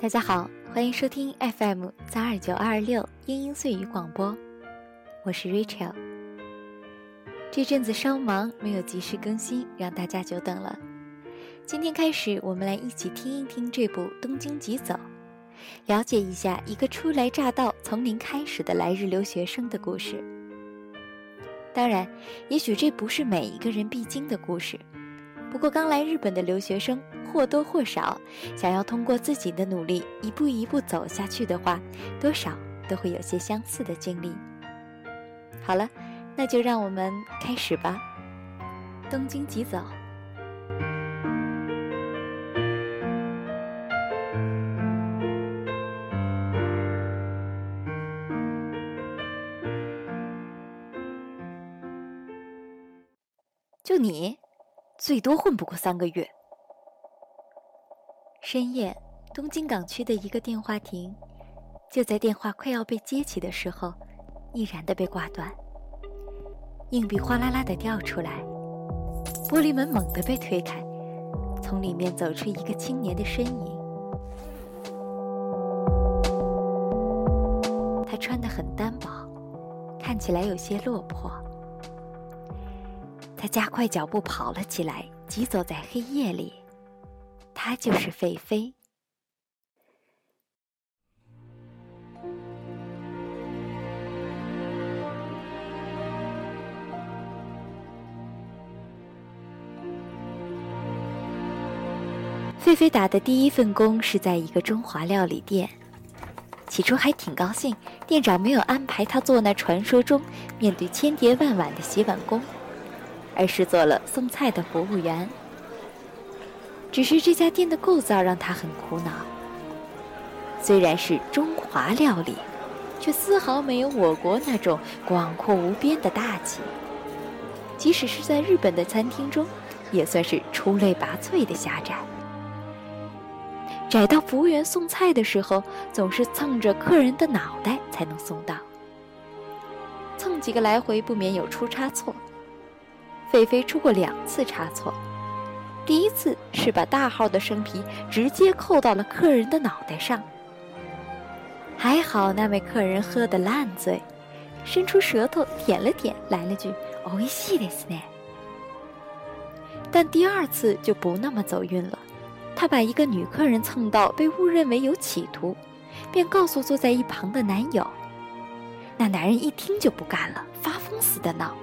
大家好，欢迎收听 FM 三二九二二六英英碎语广播，我是 Rachel。这阵子稍忙，没有及时更新，让大家久等了。今天开始，我们来一起听一听这部《东京急走》，了解一下一个初来乍到、从零开始的来日留学生的故事。当然，也许这不是每一个人必经的故事。不过，刚来日本的留学生或多或少想要通过自己的努力一步一步走下去的话，多少都会有些相似的经历。好了，那就让我们开始吧。东京急走。就你？最多混不过三个月。深夜，东京港区的一个电话亭，就在电话快要被接起的时候，毅然的被挂断。硬币哗啦啦的掉出来，玻璃门猛地被推开，从里面走出一个青年的身影。他穿得很单薄，看起来有些落魄。他加快脚步跑了起来，疾走在黑夜里。他就是费飞。费飞打的第一份工是在一个中华料理店，起初还挺高兴，店长没有安排他做那传说中面对千叠万碗的洗碗工。而是做了送菜的服务员。只是这家店的构造让他很苦恼。虽然是中华料理，却丝毫没有我国那种广阔无边的大气。即使是在日本的餐厅中，也算是出类拔萃的狭窄。窄到服务员送菜的时候，总是蹭着客人的脑袋才能送到，蹭几个来回，不免有出差错。菲菲出过两次差错，第一次是把大号的生皮直接扣到了客人的脑袋上，还好那位客人喝得烂醉，伸出舌头舔了舔，来了句“おいしいですね”。但第二次就不那么走运了，他把一个女客人蹭到，被误认为有企图，便告诉坐在一旁的男友，那男人一听就不干了，发疯似的闹。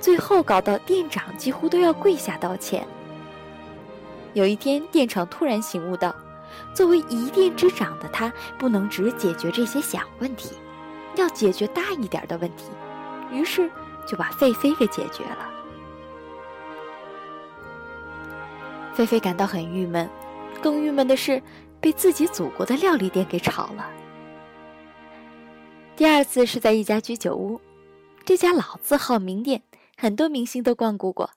最后搞到店长几乎都要跪下道歉。有一天，店长突然醒悟到，作为一店之长的他，不能只解决这些小问题，要解决大一点的问题，于是就把费菲给解决了。菲菲感到很郁闷，更郁闷的是被自己祖国的料理店给炒了。第二次是在一家居酒屋，这家老字号名店。很多明星都光顾过，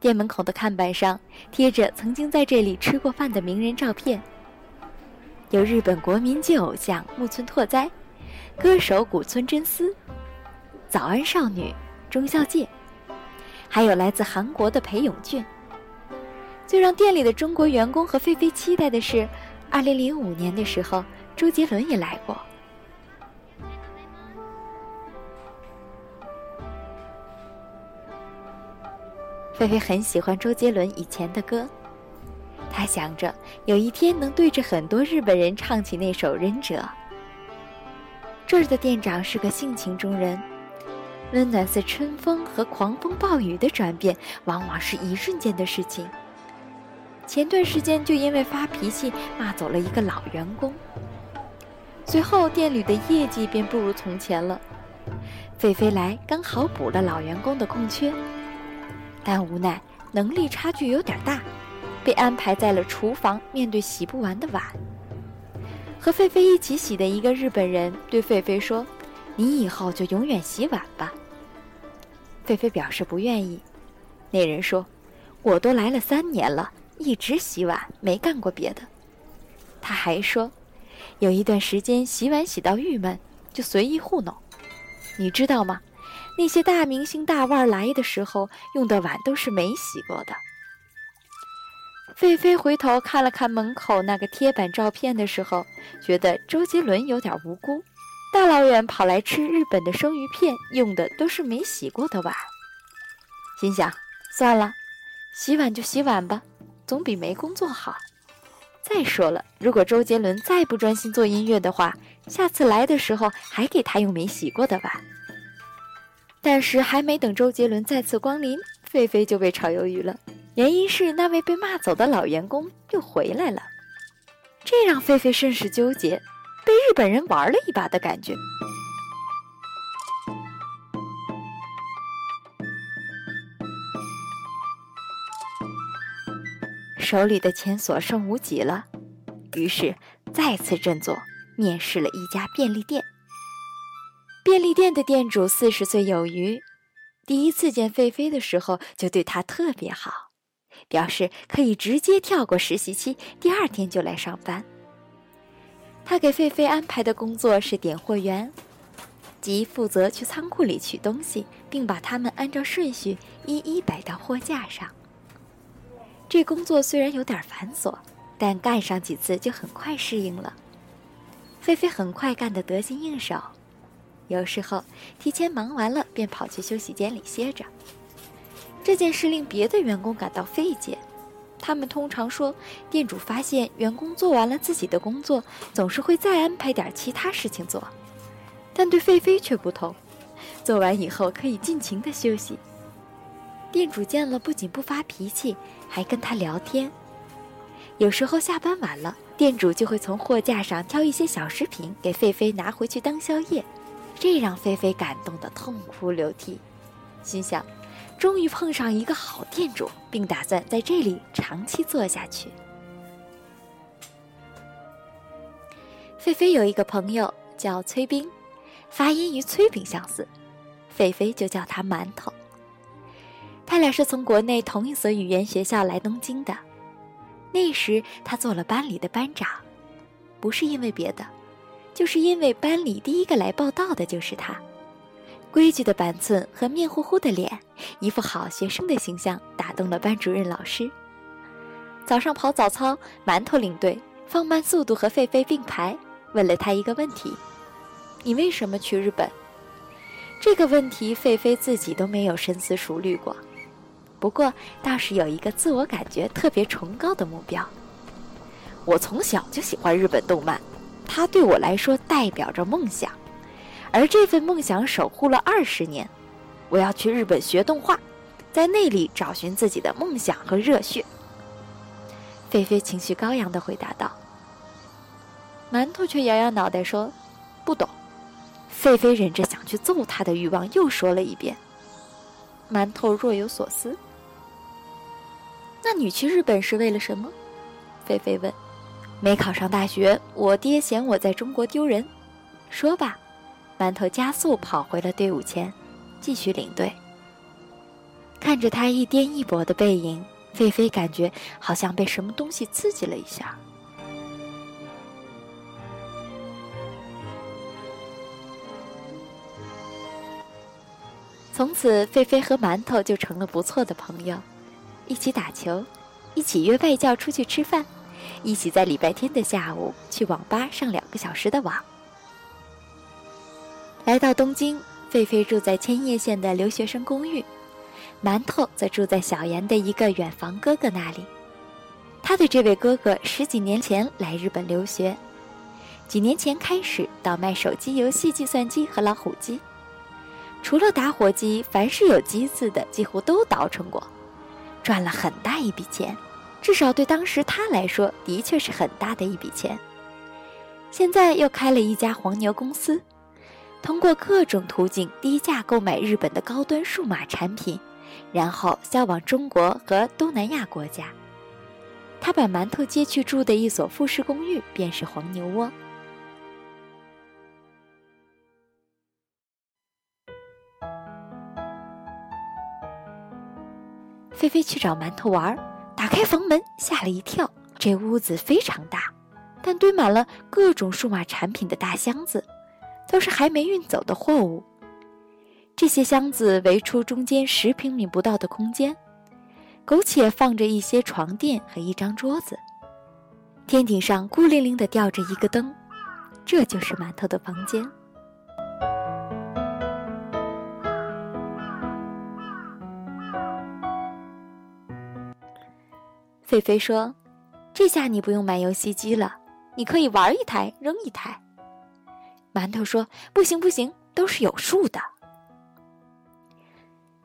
店门口的看板上贴着曾经在这里吃过饭的名人照片，有日本国民级偶像木村拓哉，歌手古村真司，早安少女中孝介，还有来自韩国的裴勇俊。最让店里的中国员工和菲菲期待的是，2005年的时候，周杰伦也来过。菲菲很喜欢周杰伦以前的歌，她想着有一天能对着很多日本人唱起那首《忍者》。这儿的店长是个性情中人，温暖似春风和狂风暴雨的转变，往往是一瞬间的事情。前段时间就因为发脾气骂走了一个老员工，随后店里的业绩便不如从前了。菲菲来刚好补了老员工的空缺。但无奈能力差距有点大，被安排在了厨房，面对洗不完的碗。和狒狒一起洗的一个日本人对狒狒说：“你以后就永远洗碗吧。”狒狒表示不愿意。那人说：“我都来了三年了，一直洗碗，没干过别的。”他还说：“有一段时间洗碗洗到郁闷，就随意糊弄，你知道吗？”那些大明星大腕来的时候用的碗都是没洗过的。菲菲回头看了看门口那个贴板照片的时候，觉得周杰伦有点无辜。大老远跑来吃日本的生鱼片，用的都是没洗过的碗。心想：算了，洗碗就洗碗吧，总比没工作好。再说了，如果周杰伦再不专心做音乐的话，下次来的时候还给他用没洗过的碗。但是还没等周杰伦再次光临，菲菲就被炒鱿鱼了。原因是那位被骂走的老员工又回来了，这让菲菲甚是纠结，被日本人玩了一把的感觉。手里的钱所剩无几了，于是再次振作，面试了一家便利店。便利店的店主四十岁有余，第一次见菲菲的时候就对她特别好，表示可以直接跳过实习期，第二天就来上班。他给菲菲安排的工作是点货员，即负责去仓库里取东西，并把它们按照顺序一一摆到货架上。这工作虽然有点繁琐，但干上几次就很快适应了。菲菲很快干得得心应手，有时候提前忙完了便跑去休息间里歇着。这件事令别的员工感到费解，他们通常说，店主发现员工做完了自己的工作，总是会再安排点其他事情做，但对狒狒却不同，做完以后可以尽情的休息。店主见了不仅不发脾气，还跟他聊天。有时候下班晚了，店主就会从货架上挑一些小食品给狒狒拿回去当宵夜，这让菲菲感动得痛哭流涕，心想：终于碰上一个好店主，并打算在这里长期做下去。菲菲有一个朋友叫崔冰，发音与崔饼相似，菲菲就叫他馒头。他俩是从国内同一所语言学校来东京的，那时他做了班里的班长，不是因为别的，就是因为班里第一个来报道的就是他。规矩的板寸和面乎乎的脸，一副好学生的形象，打动了班主任老师。早上跑早操，馒头领队，放慢速度和狒狒并排，问了他一个问题：“你为什么去日本？”这个问题，狒狒自己都没有深思熟虑过。不过倒是有一个自我感觉特别崇高的目标。我从小就喜欢日本动漫，它对我来说代表着梦想，而这份梦想守护了二十年。我要去日本学动画，在那里找寻自己的梦想和热血。菲菲情绪高扬地回答道。馒头却摇摇脑袋说：“不懂。”菲菲忍着想去揍他的欲望，又说了一遍。馒头若有所思。那你去日本是为了什么？菲菲问。没考上大学，我爹嫌我在中国丢人。说吧。馒头加速跑回了队伍前，继续领队。看着他一颠一跛的背影，菲菲感觉好像被什么东西刺激了一下。从此，菲菲和馒头就成了不错的朋友。一起打球，一起约外教出去吃饭，一起在礼拜天的下午去网吧上两个小时的网。来到东京，狒狒住在千叶县的留学生公寓，馒头则住在小岩的一个远房哥哥那里。他的这位哥哥十几年前来日本留学，几年前开始倒卖手机游戏计算机和老虎机，除了打火机，凡是有机子的几乎都倒腾过。赚了很大一笔钱，至少对当时他来说，的确是很大的一笔钱。现在又开了一家黄牛公司，通过各种途径低价购买日本的高端数码产品，然后销往中国和东南亚国家。他把馒头接去住的一所复式公寓，便是黄牛窝。菲菲去找馒头玩儿，打开房门，吓了一跳。这屋子非常大，但堆满了各种数码产品的大箱子，都是还没运走的货物。这些箱子围出中间十平米不到的空间，苟且放着一些床垫和一张桌子，天顶上孤零零的吊着一个灯，这就是馒头的房间。菲菲说：“这下你不用买游戏机了，你可以玩一台，扔一台。”馒头说：“不行，不行，都是有数的。”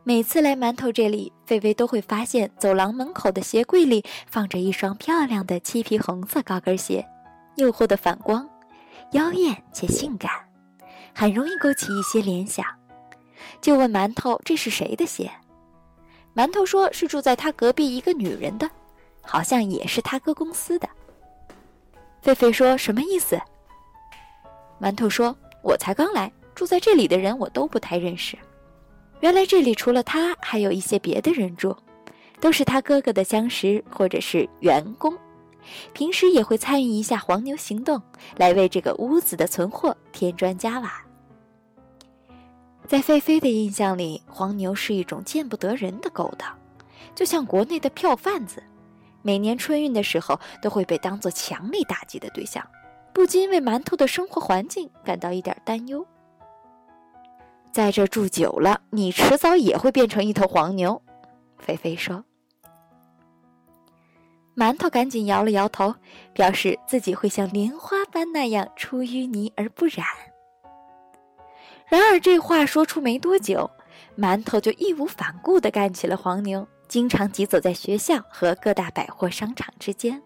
每次来馒头这里，菲菲都会发现走廊门口的鞋柜里放着一双漂亮的漆皮红色高跟鞋，诱惑的反光，妖艳且性感，很容易勾起一些联想。就问馒头这是谁的鞋，馒头说是住在他隔壁一个女人的，好像也是他哥公司的。菲菲说什么意思？馒头说：“我才刚来，住在这里的人我都不太认识。”原来这里除了他，还有一些别的人住，都是他哥哥的相识或者是员工，平时也会参与一下黄牛行动，来为这个屋子的存货添砖加瓦。在菲菲的印象里，黄牛是一种见不得人的勾当，就像国内的票贩子，每年春运的时候都会被当作强力打击的对象，不禁为馒头的生活环境感到一点担忧。在这住久了，你迟早也会变成一头黄牛。”菲菲说。馒头赶紧摇了摇头，表示自己会像莲花般那样出淤泥而不染。然而这话说出没多久，馒头就义无反顾地干起了黄牛，经常疾走在学校和各大百货商场之间。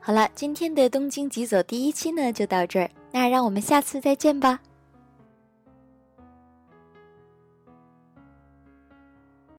好了，今天的东京疾走第一期呢就到这儿。那让我们下次再见吧。